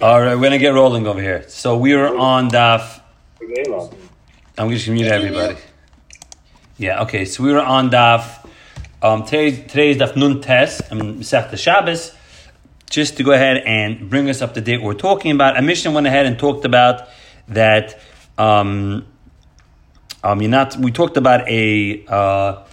All right, we're gonna get rolling over here. So we are on Daf. I'm just gonna mute everybody. Yeah, okay. So we were on Daf. Um, today, today is Daf Nun Tes. I'm Masech the Shabbos. Just to go ahead and bring us up to date, we're talking about. A mission went ahead and talked about that. Um, um, you're not. We talked about a uh,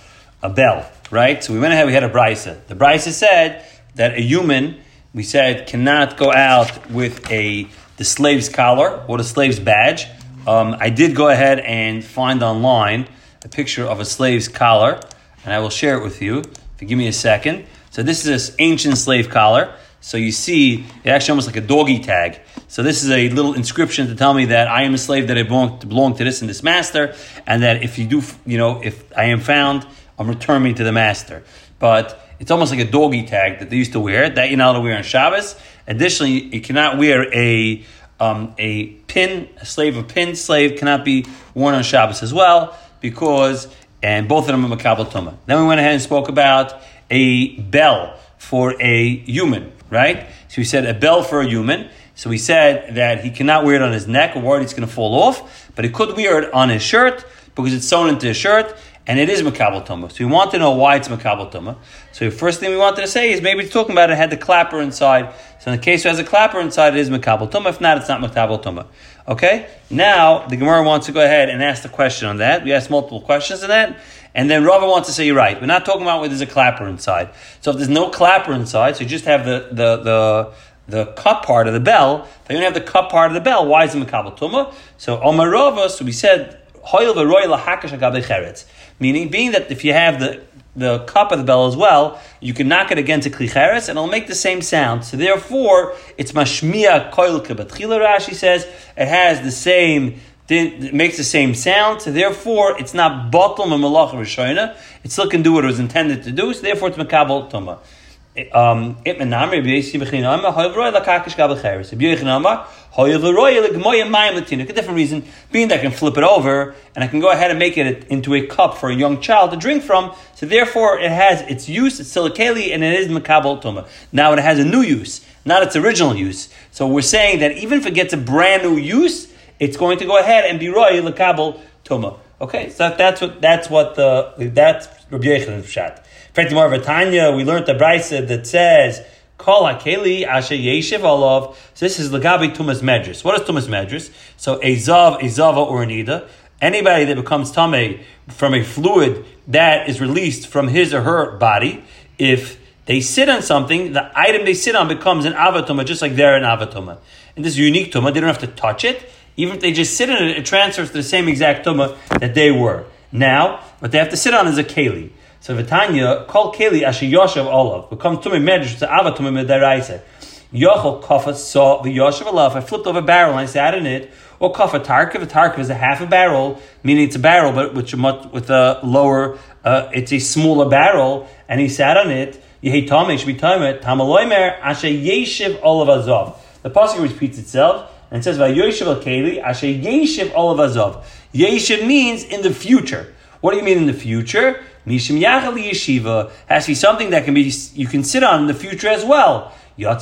a bell, right? So we went ahead. We had a brisa. The brisa said that a human, we said, cannot go out with a the slave's collar or the slave's badge. Um, I did go ahead and find online a picture of a slave's collar, and I will share it with you. If you give me a second. So this is this ancient slave collar. So you see, it actually almost like a doggy tag. So this is a little inscription to tell me that I am a slave that I belong to, belong to this and this master, and that if you do, you know, if I am found, I'm returning to the master. But it's almost like a doggy tag that they used to wear that you're not allowed to wear on Shabbos. Additionally, you cannot wear a um, a pin, a slave, a pin slave cannot be worn on Shabbos as well because, and both of them are Makabal Tumah. Then we went ahead and spoke about a bell for a human, right? So we said a bell for a human. So we said that he cannot wear it on his neck or worried it's going to fall off, but he could wear it on his shirt because it's sewn into his shirt and it is Makabal Tumah. So we want to know why it's Makabal Tumah. So the first thing we wanted to say is maybe it's talking about it had the clapper inside. So in the case it has a clapper inside, it is Makabal Tumah. If not, it's not Makabal Tumah. Okay? Now, the Gemara wants to go ahead and ask the question on that. We asked multiple questions on that. And then Rava wants to say, you're right. We're not talking about where there's a clapper inside. So if there's no clapper inside, so you just have the, the, the, the cup part of the bell, if you don't have the cup part of the bell, why is it Makabal Tumah? So Omar Rava, so we said, Meaning, being that if you have the the cup of the bell as well, you can knock it against a klicheres and it'll make the same sound. So therefore, it's mashmiya koil kebatchila. Rashi says it has the same. It makes the same sound, so therefore it's not bottom and malach rishona. It still can do what it was intended to do, so therefore it's makabel tuma. Um, a different reason, being that I can flip it over and I can go ahead and make it into a cup for a young child to drink from. So therefore, it has its use. It's keli, and it is makabel tuma. Now it has a new use, not its original use. So we're saying that even if it gets a brand new use, it's going to go ahead and be roy lekabel tuma. Okay, so that's what that's what the that's Rabbi Yechon's shot. Of Tanya, we learned the brisa that says, Kol hakeli asher yeshiv olav. So this is lagabi tumas medris. What is tumas medris? So a zav, a zava, or an ida. Anybody that becomes tame from a fluid that is released from his or her body, if they sit on something, the item they sit on becomes an avatoma, just like they're an avatoma. And this is unique tuma. They don't have to touch it. Even if they just sit in it, it transfers to the same exact tuma that they were. Now, what they have to sit on is a keli. So Vitanya, kol keli asher yoshev olav, becomes tummy medrash to ava tummy medaraisa. Yochel kafat saw the yoshev olav. I flipped over a barrel and I sat in it. Or kafat tarkiv. A tarkiv is a half a barrel, meaning it's a barrel, but with, with a lower, uh, it's a smaller barrel, and he sat on it. Yehi tamei should be tamet. Tamaloimer asher yeshiv olav azov. The pasuk repeats itself and it says Vayoshev al keli asher yeshiv olav azov. Yeshiv means in the future. What do you mean in the future? Mishim Yachal Yeshiva has to be something that can be you can sit on in the future as well. Going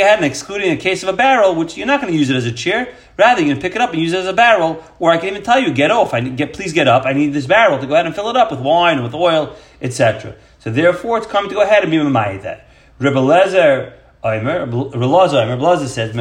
ahead and excluding a case of a barrel, which you're not going to use it as a chair. Rather, you're going to pick it up and use it as a barrel. Or I can even tell you, get off. I get, please get up. I need this barrel to go ahead and fill it up with wine, with oil, etc. So therefore, it's coming to go ahead and be mamayit that. Rebbe Lezer Relaza Omer, Relaza says,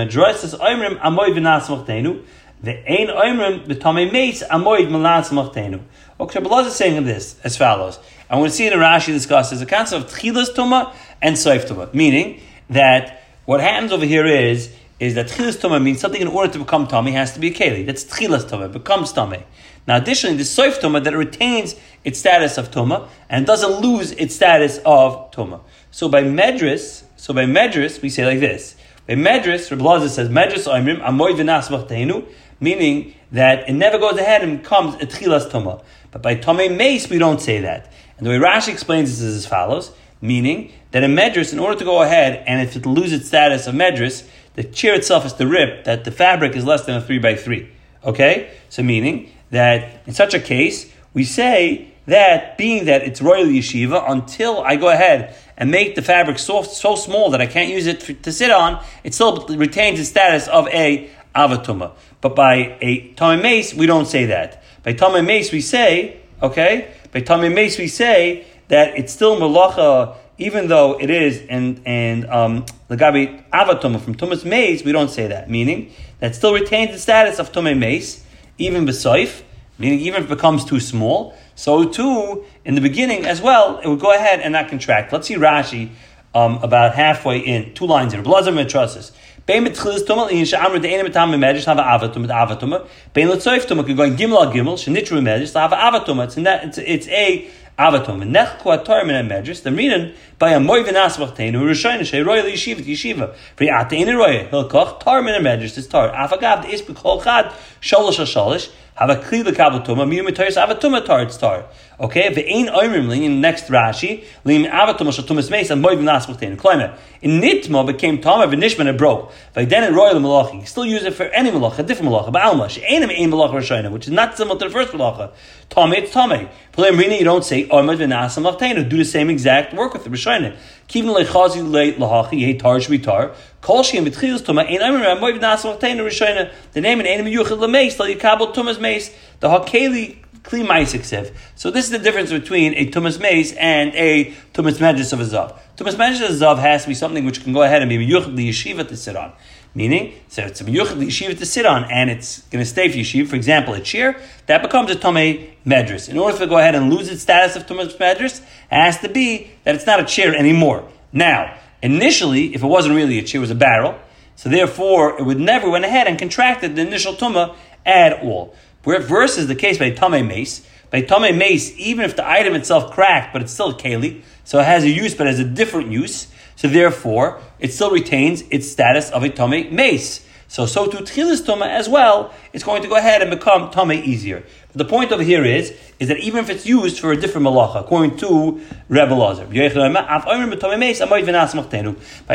The ein oimrim b'tamei meis amoid malas machtenu. Okay, Belaz is saying this as follows. And we'll see in Rashi discusses the concept of tchilas tuma and soif tuma, meaning that what happens over here is is that tchilas tuma means something in order to become tummy has to be a keli. That's tchilas tuma, becomes tummy. Now, additionally, the soif tuma that retains its status of tuma and doesn't lose its status of tuma. So by medris, so by medris, we say like this. By medris, Rabbi says medris oimrim amoy v'nas machtenu meaning that it never goes ahead and becomes a tchilas tuma. But by tome mace, we don't say that. And the way Rashi explains this is as follows, meaning that a medris, in order to go ahead and if it loses its status of medris, the chair itself is to rip, that the fabric is less than a 3 by 3 Okay? So meaning that in such a case, we say that being that it's royal yeshiva, until I go ahead and make the fabric soft, so small that I can't use it to sit on, it still retains the status of a avatuma. But by a tummy mace, we don't say that. By tummy mace, we say, okay, by tummy mace, we say that it's still malacha, even though it is, and and um, the gabi avatuma from tumas mace, we don't say that. Meaning that still retains the status of tummy mace, even besoif, meaning even if it becomes too small. So too, in the beginning as well, it would go ahead and not contract. Let's see Rashi um, about halfway in, two lines in. Blazer mitrasis. Bein mit tchilis tumel in she'amru de'ena mitam medrash have avatum mit avatum. Bein letzoif tumel could go in gimel gimel shenitru medrash have avatum. It's that it's, a avatum. And nech ku atar min medrash the reading by a moy v'nas v'chteinu rishayna shei roy yeshiva yeshiva. V'ri ateinu roy hilkoch tar min medrash is tar. Afagav the isbik kol chad sholosh sholosh have a kli lekabel tuma, miyu mitoyis have a tuma tar. Okay, the ein oimrim in next Rashi lim avatum shel tumas meis and moiv nas b'tein. Climate in nitma became tama v'nishman it broke. Then it royal malachi. Still use it for any malacha, a different malacha. But alma she'enim ein malacha rishayna, which is not similar to the first malacha. Tame it's tame. Play you don't say oimad v'nas malachteinu. Do the same exact work with the rishayna. Kivin lechazi le lahachi yeh tar shvitar. Kol shem v'tchilas tuma ein oimrim moiv nas malachteinu rishayna. The name in enim yuchid lemeis la yikabel tumas mace. The hakeli kli maisiksiv. So this is the difference between a tumas mace and a tumas medjus of a zav. Tumas medjus of a zav has to be something which can go ahead and be miyuchid yeshiva to sit on. Meaning, so it's a miyuchid yeshiva to sit on, and it's going to stay for yeshiva. For example, a chair that becomes a tummy medrus. In order to go ahead and lose its status of tumas medrus, it has to be that it's not a chair anymore. Now, initially, if it wasn't really a chair, it was a barrel. So therefore, it would never went ahead and contracted the initial tumah at all. Versus the case by Tame Mace. By Tame Mace, even if the item itself cracked, but it's still a Keli, so it has a use, but has a different use. So therefore, it still retains its status of a Tame Mace. So, so to Tchilis Tuma as well, it's going to go ahead and become Tame easier. The point over here is, is that even if it's used for a different malacha, according to Rebbe Lazar, by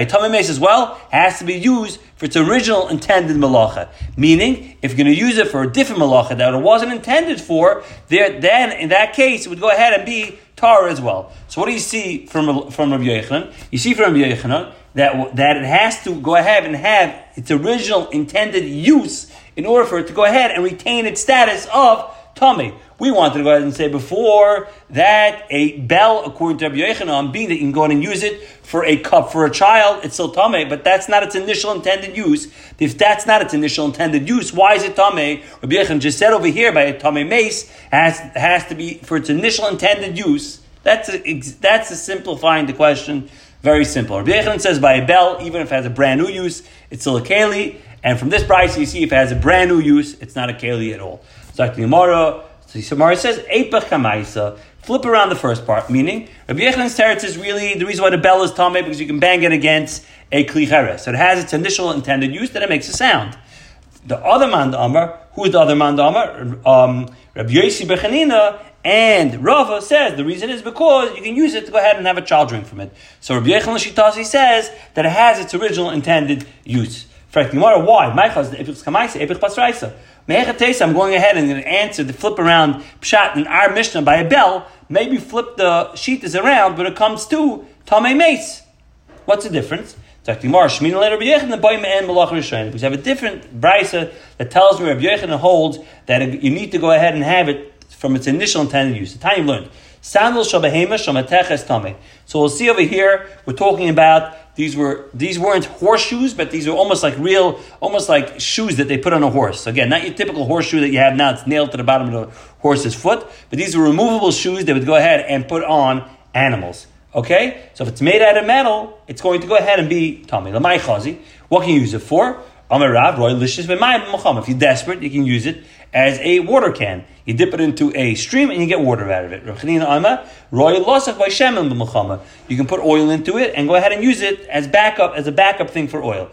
Tame Mace as well, has to be used for its original intended malacha. Meaning, if you're going to use it for a different malacha that it wasn't intended for, there, then in that case, it would go ahead and be tar as well. So what do you see from, from Rabbi Yochanan? You see from Rabbi Yochanan that, that it has to go ahead and have its original intended use in order for it to go ahead and retain its status of tummy. We wanted to go ahead and say before that a bell, according to Rabbi Yochanan, being that you can go ahead and use it for a cup for a child, it's still tummy, but that's not its initial intended use. If that's not its initial intended use, why is it tummy? Rabbi Yochanan just said over here by a tummy mace has has to be for its initial intended use. That's a, that's a simplifying the question very simple. Rabbi Yechanan says by a bell, even if it has a brand new use, it's still a keli. And from this price, you see if it has a brand new use, it's not a keli at all. So like the Gemara, so Gemara says, kamaisa. Flip around the first part, meaning Rabbi Yechanan's teretz is really the reason why the bell is tame because you can bang it against a kli So it has its initial intended use that it makes a sound. The other man, the Amar, who is the other man, the Amar? Um, Rabbi Yossi Bechanina and Rava says the reason is because you can use it to go ahead and have a child drink from it. So Rabbi Yechon Shitasi says that it has its original intended use. Frankly, why? I'm going ahead and going to answer the flip around pshat in our Mishnah by a bell. Maybe flip the sheet is around, but it comes to Tamei Mace. What's the difference? Because we have a different brisa that tells me Rabbi Yechon holds that you need to go ahead and have it from its initial intended use. The time learned. Sandal shabahema shamateches tame. So we'll see over here, we're talking about these were these weren't horseshoes, but these were almost like real, almost like shoes that they put on a horse. Again, not your typical horseshoe that you have now, it's nailed to the bottom of the horse's foot, but these were removable shoes they would go ahead and put on animals. Okay? So if it's made out of metal, it's going to go ahead and be tummy. Lamai chazi. What can you use it for? If you're desperate, you can use it as a water can. You dip it into a stream and you get water out of it. You can put oil into it and go ahead and use it as backup as a backup thing for oil.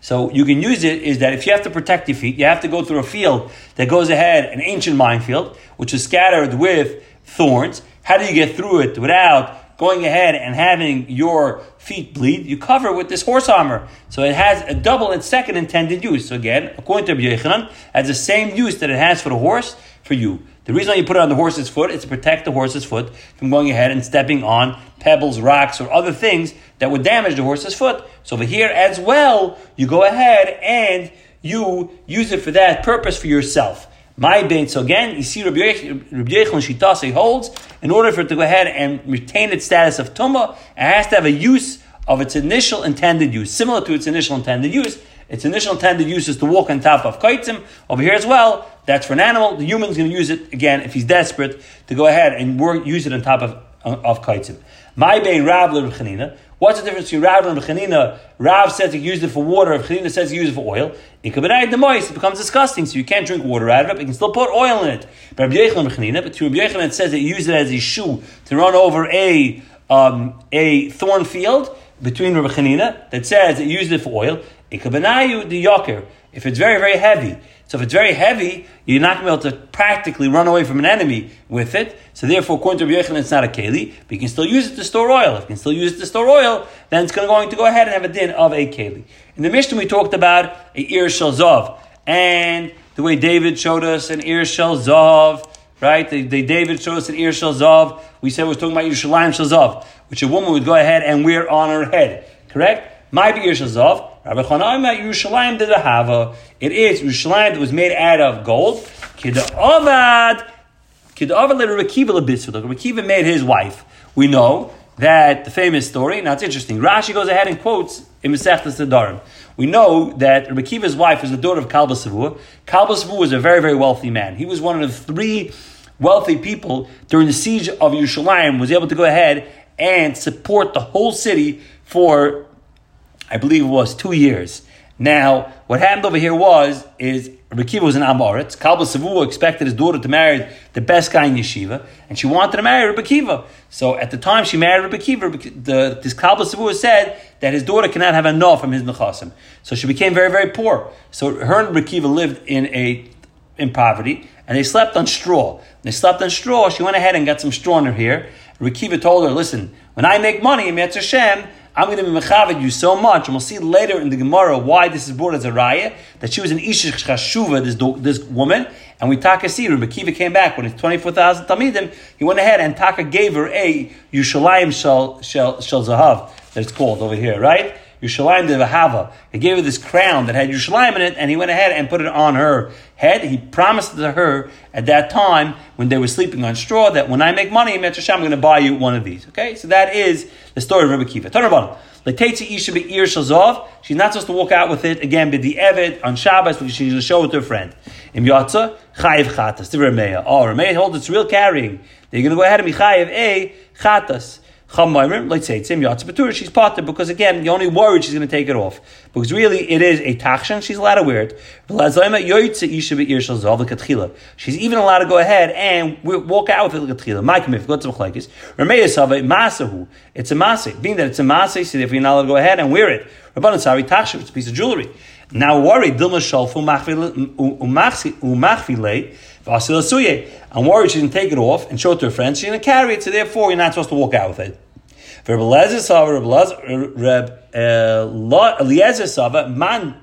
So you can use it is that if you have to protect your feet, you have to go through a field that goes ahead, an ancient minefield, which is scattered with thorns. How do you get through it without going ahead and having your feet bleed, you cover with this horse armor. So it has a double and second intended use. So again, according to Rabbi Yochanan, has the same use that it has for the horse, for you. The reason why you put it on the horse's foot is to protect the horse's foot from going ahead and stepping on pebbles, rocks, or other things that would damage the horse's foot. So over here as well, you go ahead and you use it for that purpose for yourself. My bain. So again, you see Rabbi Yechon Shitase holds, in order for it to go ahead and retain its status of tumah, it has to have a use of its initial intended use, similar to its initial intended use. Its initial intended use is to walk on top of kaitzim. Over here as well, that's for an animal. The human's going to use it again if he's desperate to go ahead and work, use it on top of of kaitzim. My bein Rav Chanina. What's the difference between Rav and Chanina? Rav says he used it for water. Chanina says he used it for oil. It could be the moist. It becomes disgusting, so you can't drink water out of it. But you can still put oil in it. But Chanina. But to Rabbi it says that he used it as a shoe to run over a um, a thorn field between Rabbi that says it used it for oil. Could be the yoker if it's very very heavy. So if it's very heavy, you're not going to be able to practically run away from an enemy with it. So therefore, according to Rabbi Yechon, it's not a keli, but you can still use it to store oil. If you can still use it to store oil, then it's going to go ahead and have a din of a keli. In the Mishnah, we talked about a ir shel zov, and the way David showed us an ir shel zov, right? The, the, David showed us an ir shel zov. We said we are talking about Yerushalayim shel zov, which a woman would go ahead and wear on her head. Correct? My be ir shel zov. Rabbi Chanaim Yerushalayim did hava. It is Yerushalayim that was made out of gold. Kidavad, Kidavad let Rabbi Kiva Rabbi Kiva made his wife. We know that the famous story. Now it's interesting. Rashi goes ahead and quotes in Masechtas Nedarim. We know that Rabbi Kiva's wife was the daughter of Kalba Savua. Kalba was a very very wealthy man. He was one of the three wealthy people during the siege of Yerushalayim. Was able to go ahead and support the whole city for I believe it was two years. Now, what happened over here was, is Rekiva was an Amoritz. Kalba Savua expected his daughter to marry the best guy in yeshiva, and she wanted to marry Rebbe. So at the time she married Rebbe the, this Kalba Savua said that his daughter cannot have enough from his nechasim. So she became very, very poor. So her and Rebbe Kiva lived in a in poverty, and they slept on straw. They slept on straw, she went ahead and got some straw in her hair. Rebbe Kiva told her, listen, when I make money in Hashem, I'm going to be mechavid you so much, and we'll see later in the Gemara why this is brought as a raya that she was an ishish chashuva, this this woman, and we taka see Rabbi Kiva came back when it's twenty four thousand tamidim. He went ahead and taka gave her a Yushalayim shel shel shel zahav that it's called over here, right? Yerushalayim de Vahava. He gave her this crown that had Yerushalayim in it, and he went ahead and put it on her head. He promised to her at that time when they were sleeping on straw that when I make money Metrasham, I'm going to buy you one of these. Okay, so that is the story of Rabbi Kiva. Tanarbon. Isha be ir shazov. She's not supposed to walk out with it again. The evet on Shabbos because she's going to show it to her friend. Im yatza chayiv chatas. The. Oh, Remeah holds it's real carrying. They're going to go ahead and be chayiv a eh? chatas. Let's say it's him Yatzbatur, she's potter because again, you're only worried she's going to take it off. Because really it is a takshan, she's allowed to wear it. She's even allowed to go ahead and walk out with it. Remeis have masahu. It's a masik. Being that it's a masik, so if you're not allowed to go ahead and wear it. Rabbanan sari takshan, it's a piece of jewelry. Now worried, dilma shalfu umachfile. I'm worried she didn't take it off and show it to her friends. She didn't carry it, so therefore you're not supposed to walk out with it. Uh, Sava, man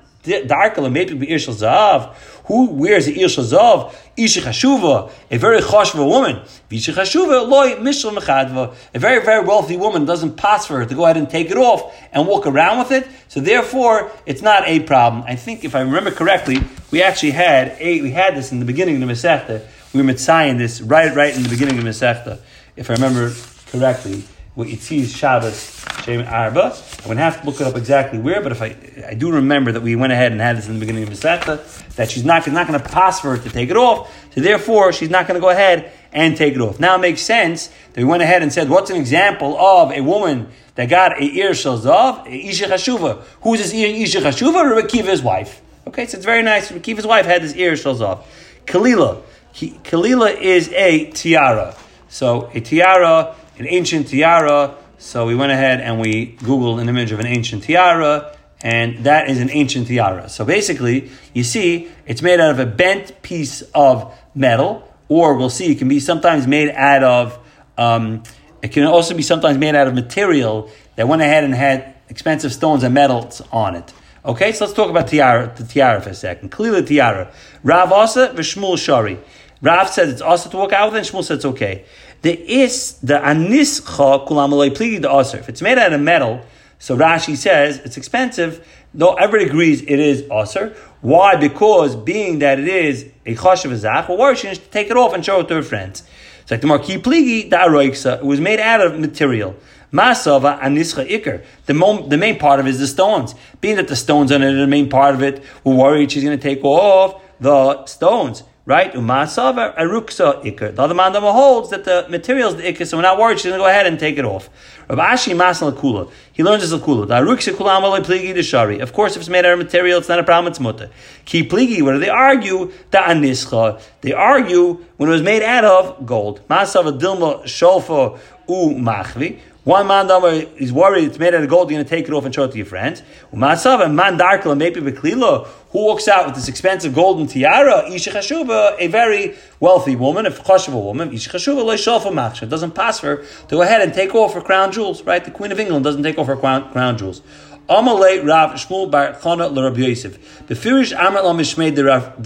maybe be Irshal Zav. Who wears the Irshal Zav? Isha Chashuva, a very chashva woman. Visha Chashuva, loy mishal mechadva. A very, very wealthy woman doesn't pass for her to go ahead and take it off and walk around with it. So therefore, it's not a problem. I think if I remember correctly, we actually had a, we had this in the beginning of the Masechta. We were mitzayin this right, right in the beginning of Masechta, if I remember correctly what Yitzi's Shabbos Shem Arba. I'm to have to look it up exactly where, but if I I do remember that we went ahead and had this in the beginning of the that she's not, not going to pass for her to take it off, so therefore she's not going to go ahead and take it off. Now it makes sense that we went ahead and said, what's an example of a woman that got a ear shalzav, Isha Chashuva? Who's this Isha Chashuva? Rabbi Kiva's wife. Okay, so it's very nice. Rabbi Kiva's wife had this ear shalzav. Kalila. Kalila is a tiara. So a tiara an ancient tiara. So we went ahead and we Googled an image of an ancient tiara, and that is an ancient tiara. So basically, you see, it's made out of a bent piece of metal, or we'll see, it can be sometimes made out of, um, it can also be sometimes made out of material that went ahead and had expensive stones and metals on it. Okay, so let's talk about tiara, the tiara for a second. Clearly, tiara. Rav Asa v'Shmuel Shari. Rav says it's also to walk out with, and Shmuel says it's okay. The is the anischa kulam pligi the aser. If it's made out of metal, so Rashi says it's expensive. Though everyone agrees it is aser. Why? Because being that it is a chashav azach, well, why should take it off and show it to her friends? It's like the marquee pligi da aroiksa. It was made out of material. Masava anischa ikr. The, mo- the main part of it is the stones. Being that the stones are the main part of it, we're worried she's going to take off the stones. Right? Umasava aruksa ikr. The other man holds that the material is the ikr, so we're not worried she's going to go ahead and take it off. Rav Ashi Masal Kula. He learns this Kula. The aruksa kulam pligi shari. Of course, if it's made out of material, it's not a problem, it's mutter. Ki pligi, what do they argue? The anischa. They argue when it was made out of gold. Masava dilma sholfa u machvi. One man is worried it's made out of gold, you're going to take it off and show it to your friends. Umasav and man darkla maybe beklila who walks out with this expensive golden tiara, isha a very wealthy woman, a chashuva woman, isha chashuva leishalfa machsha, doesn't pass her to go ahead and take off her crown jewels, right? The Queen of England doesn't take off her crown, crown jewels. Amalei Rav Shmuel Bar Chana l'Rabbi Yosef. Befirish Amar Lam Mishmei the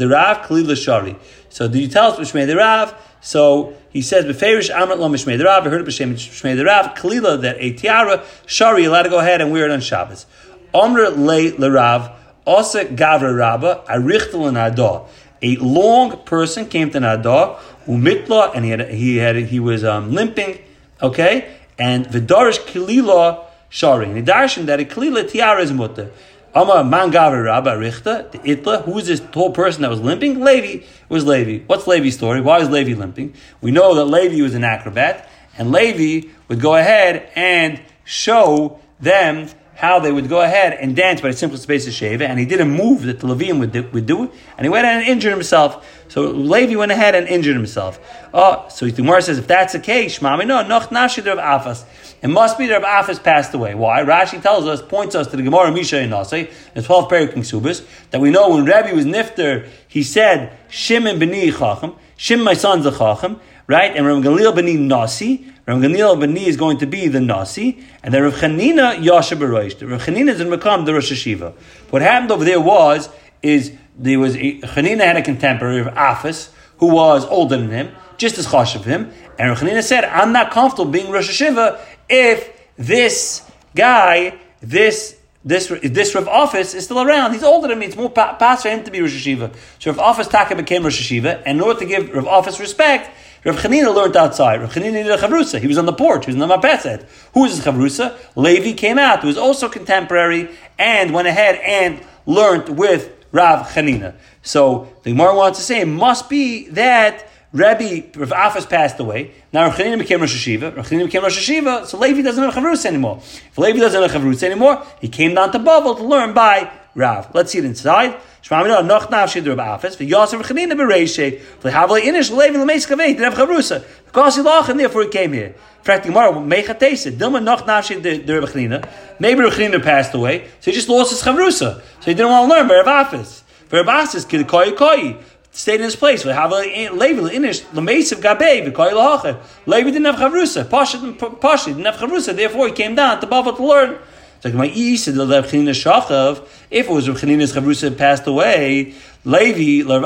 Rav Kalila Shari. So do you tell us Mishmei the Rav? So he says, "Beferish Amrit Lo Mishmei Rav." I heard it b'Shem Mishmei Rav. Kalila that a tiara shari allowed to go ahead and wear it on Shabbos. Omer le lerav asa gavra rabba arichtel nada. A long person came to Nada, umitla, and he had he had he was um, limping. Okay, and vidarish kalila shari. And he darshan that a kalila tiara is mutter. Ama Mangaver Rabba Richta, the Itla, who was this tall person that was limping? Levi was Levi. What's Levi's story? Why is Levi limping? We know that Levi was an acrobat, and Levi would go ahead and show them how they would go ahead and dance by the simple space of Sheva, and he did a move that the Levium would do, would do, and he went and injured himself. So Levi went ahead and injured himself. Oh, so the Gemara says, if that's the case, Shmami, no, noch nashi of Afas. It must be that Afas passed away. Why? Rashi tells us, points us to the Gemara Misha in Nasi, the 12 Perik Subas, that we know when Rabbi was Nifter, he said, Shimon b'ni chacham, Shim my son's a chacham, right? And Rav Galil b'ni nasi, Rav Gamliel Bani is going to be the Nasi, and then Rav Chanina Yasha Baroish. Rav Chanina is going to become the Rosh Hashiva. What happened over there was, is there was, a, Chanina had a contemporary of Afis, who was older than him, just as chash of him, and Rav Chanina said, I'm not comfortable being Rosh Hashiva if this guy, this this this Rav Afes is still around. He's older than me. It's more pa- past for him to be Rosh Hashiva. So Rav Afes Taka became Rosh Hashiva, and in order to give Rav Afes respect, Rav Chanina learned outside. Rav Chanina needed a chavrusa. He was on the porch. He was in the mapeset. Who is this chavrusa? Levi came out, who was also contemporary, and went ahead and learned with Rav Chanina. So the Gemara wants to say it must be that Rabbi Rav Afas passed away. Now Rav Chanina became Rosh Hashiva. Rav Chanina became Rosh Hashiva, so Levi doesn't have a chavrusa anymore. If Levi doesn't have a chavrusa anymore, he came down to Bavel to learn by Rav. Let's see it inside. Shmamina noch nav shid rab afes for Yosef Chanina bereishe for havle inish levi lemeis kavei to have chavrusa because he loch and therefore he came here. Fact tomorrow mecha tesa dilma noch nav shid the rab Chanina maybe Chanina passed away so he just lost his chavrusa so he didn't want to learn by rab afes for afes kid koi koi stayed in his place. A Levi inish lemesiv gabe v'koi lahacha. Levi didn't have chavrusa. Pasha didn't have chavrusa. Therefore, he came down to Bava to learn. Like my said the Chanina Shachav, if it was Rav Chanina's Chavrusa passed away, Levi, Rav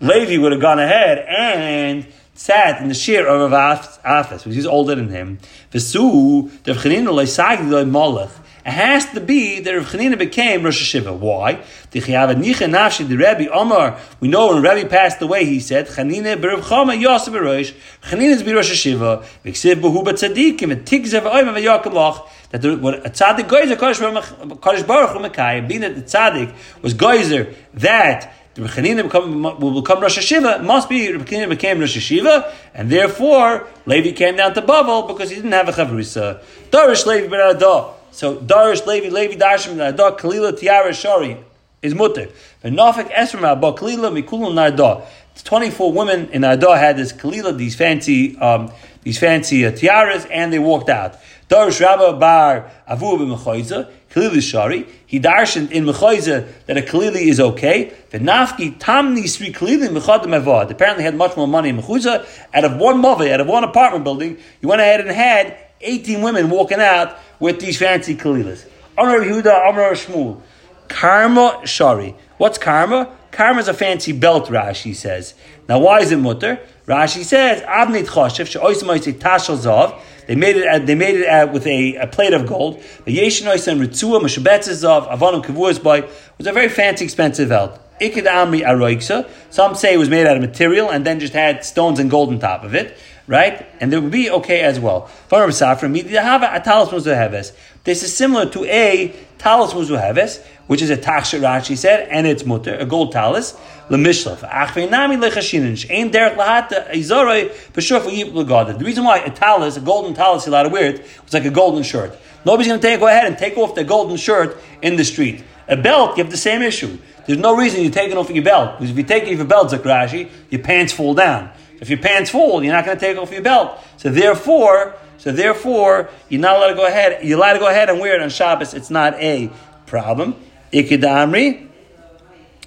Levi would have gone ahead and sat in the shir of Rav Afas, because he's older than him. Vesu, Rav Chanina Molech. It has to be that Rav Chanina became Rosh Hashiva. Why? The Rebbe Omar. We know when Rebbe passed away, he said, Chanina b'Rav Chama Yosef b'Rosh. Chanina is b'Rosh Hashiva. V'ksiv b'hu b'tzadikim and tigzev oim v'yakalach. That the, what a tzaddik geyser Kodesh Baruch Hu Mekayim, being that the tzaddik was geyser that the Chanina become, will become Rosh Hashiva, must be Chanina became Rosh Hashiva, and therefore Levi came down to Bavel because he didn't have a Chavrusa. Darish Levi ben so Darish Levi Levi Darshim Narda Kalila Tiara Shari is mutter. Nafik Esrim Abba Kalila Mikulam Narda. Twenty four women in Narda had this Kalila, these fancy um, these fancy uh, tiaras, and they walked out. Darish Rabba Bar Avu b'Mechoiza Kalila Shari. He darshened in Mechoiza that a Kalili is okay. The Nafki Tamni Sri Kalili Mechadim Avad. Apparently had much more money in Mechuza. Out of one mother, out of one apartment building, he went ahead and had 18 women walking out with these fancy kalilas. Amar Yehuda, Amar Shmuel. Karma Shari. What's karma? Karma is a fancy belt, Rashi says. Now, why is it mutter? Rashi says, Avnit choshev, she'oismoisi tashel. They made it. Uh, they made it uh, with a, a plate of gold. The yeshin oisen ritzua meshabetzav avanim was a very fancy, expensive belt. Ikid amri aroiksa. Some say it was made out of material and then just had stones and gold on top of it right? And there would be okay as well. This is similar to a talis muzuheves, which is a tachshat Rashi said, and it's mutter, a gold talis. The reason why a talis, a golden talis, you're allowed to wear it, was like a golden shirt. Nobody's going to take, go ahead and take off the golden shirt in the street. A belt, you have the same issue. There's no reason you're taking off your belt. Because if you take off your belt, Zakrashi, your pants fall down. If your pants fall, you're not going to take off your belt. So therefore, so therefore, you're not allowed to go ahead. You're allowed to go ahead and wear it on Shabbos. It's not a problem. Ikidamri.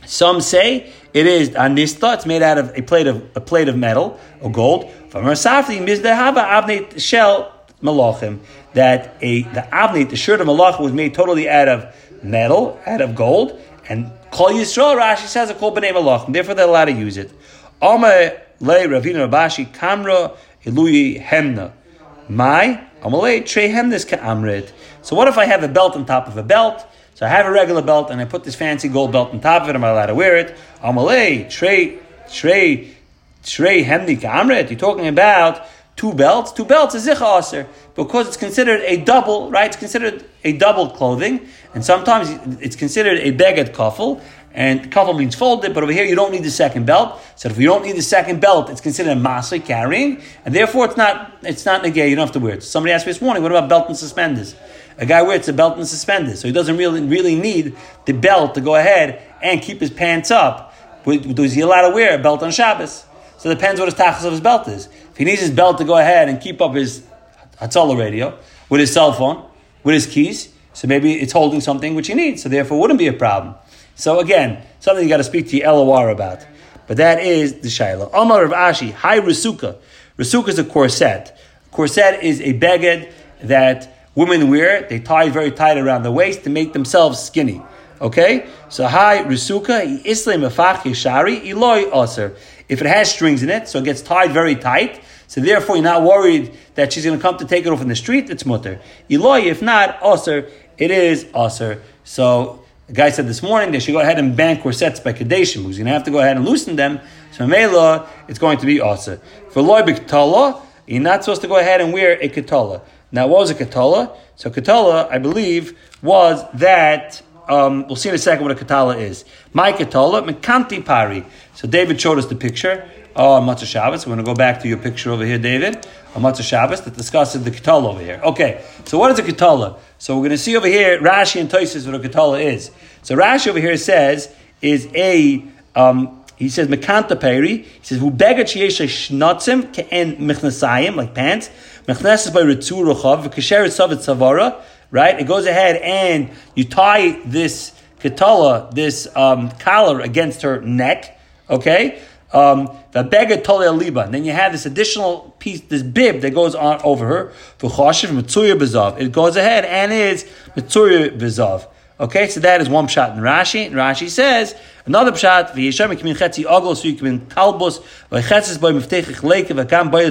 Some say it is anista. It's made out of a plate of a plate of metal or gold. From Rasafli mizdehava avnei shell malachim. That a the avnei the shirt of malach was made totally out of metal, out of gold, and Kol Yisrael Rashi says a kol b'nei malachim. Therefore, they're allowed to use it. Le Ravina Rabashi Kamra Iluyi Hemna. My Amalei Trey Hemnis Amrit. So what if I have a belt on top of a belt? So I have a regular belt and I put this fancy gold belt on top of it. Am I allowed to wear it? Amalei Trey Trey Trey Hemni Amrit. You're talking about two belts. Two belts is zicha because it's considered a double, right? It's considered a double clothing, and sometimes it's considered a beged kafel, and kafel means folded, but over here you don't need the second belt. So if you don't need the second belt, it's considered a masay carrying, and therefore it's not it's not negay. You don't have to wear it. Somebody asked me this morning, what about belt and suspenders? A guy wears a belt and suspenders, so he doesn't really really need the belt to go ahead and keep his pants up. Does he allowed to wear a belt on Shabbos? So it depends what his tachas of his belt is. If he needs his belt to go ahead and keep up his Hatzalah radio with his cell phone, with his keys, so maybe it's holding something which he needs, so therefore it wouldn't be a problem. So again, something you got to speak to your LOR about. But that is the Shaila. Omar of Ashi, Hi Rasuka. Rasuka is a corset. Corset is a beged that women wear. They tie very tight around the waist to make themselves skinny. Okay? So hi Rasuka, Islam Shari, Eloi Aser. If it has strings in it, so it gets tied very tight, so therefore you're not worried that she's going to come to take it off in the street, it's mutter. Eloi, if not, Aser, it is Aser. So the guy said this morning they should go ahead and ban corsets by Kadeshim, you're going to have to go ahead and loosen them. So Mela, it's going to be Asa. For Loi B'Katala, you're not supposed to go ahead and wear a Katala. Now, what was a Katala? So Katala, I believe, was that, um, we'll see in a second what a Katala is. My Katala, Mekanti Pari. So David showed us the picture on Matzah Shabbos. We're going to go back to your picture over here, David, on Matzah Shabbos that discusses the Katala over here. Okay, so what is a Katala? So we're going to see over here Rashi and Toises what a Katala is. So Rashi over here says is a um, he says mekanta peri. He says v'begad sheyesh shnotzim ke'en mechnasayim like pants. Mechnesas by ritzur rochav v'kasher savet savara. Right, it goes ahead and you tie this katala, this um, collar against her neck. Okay, um, liba. Then you have this additional piece, this bib that goes on over her. It goes ahead and is mitzuya bezav. Okay, so that is one shot in Rashi. And Rashi says another so you can by.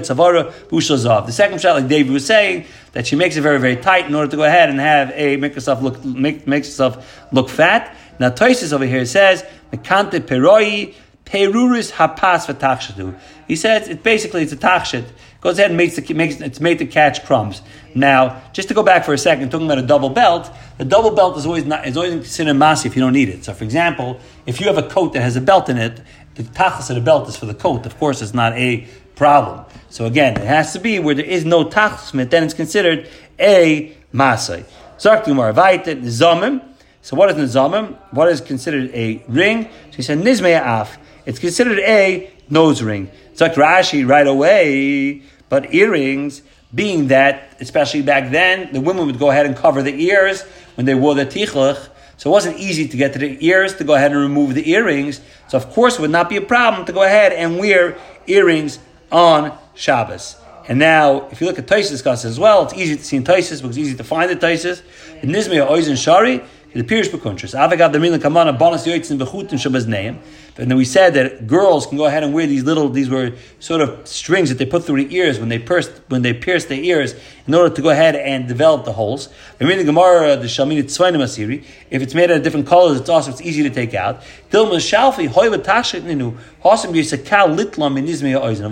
The second shot, like David was saying, that she makes it very very tight in order to go ahead and have a make herself look make makes herself look fat. Now Toisis over here says mekante peroi Peruris hapas v'tachshadu. He says it basically it's a tachshit. Goes ahead and makes the, makes it's made to catch crumbs. Now, just to go back for a second, talking about a double belt, the double belt is always not is always considered masi if you don't need it. So, for example, if you have a coat that has a belt in it, the tachas of the belt is for the coat. Of course, it's not a problem. So again, it has to be where there is no tachas, then it's considered a masai. Zarktumar vaitet zamim. So what is nizamim? What is considered a ring? So he said nizmei af. It's considered a nose ring. It's like Rashi right away, but earrings, being that, especially back then, the women would go ahead and cover the ears when they wore the tichluch. So it wasn't easy to get to the ears to go ahead and remove the earrings. So of course it would not be a problem to go ahead and wear earrings on Shabbos. And now, if you look at Taisus discuss as well, it's easy to see in Taisus because it's easy to find the Taisus. In Nizmei Oizen Shari, it appears bekuntris. Avagad the milan kamana bonus yoitzin bechutin shabbos neim. And then we said that girls can go ahead and wear these little, these were sort of strings that they put through the ears when they pierced, when they pierced their ears in order to go ahead and develop the holes. And reading the Gemara, uh, the Shalmini Tzvainim Asiri, if it's made out of different colors, it's also, it's easy to take out. Over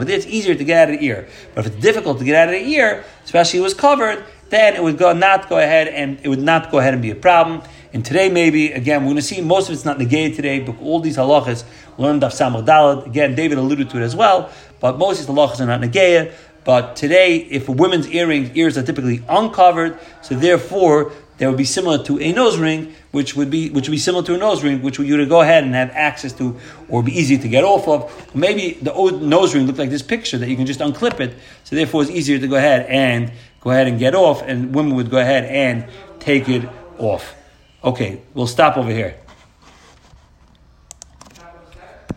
there, it's easier to get out of the ear. But if it's difficult to get out of the ear, especially it was covered, then it would go not go ahead and it would not go ahead and be a problem. And today, maybe again, we're going to see most of it's not negated today, but all these halachas learned of Samach Dalad. Again, David alluded to it as well, but most of these halachas are not negated. But today, if a woman's earrings ears are typically uncovered, so therefore that would be similar to a nose ring, which would be which would be similar to a nose ring, which you would go ahead and have access to, or be easy to get off of. Maybe the old nose ring looked like this picture that you can just unclip it, so therefore it's easier to go ahead and go ahead and get off, and women would go ahead and take it off. Okay, we'll stop over here.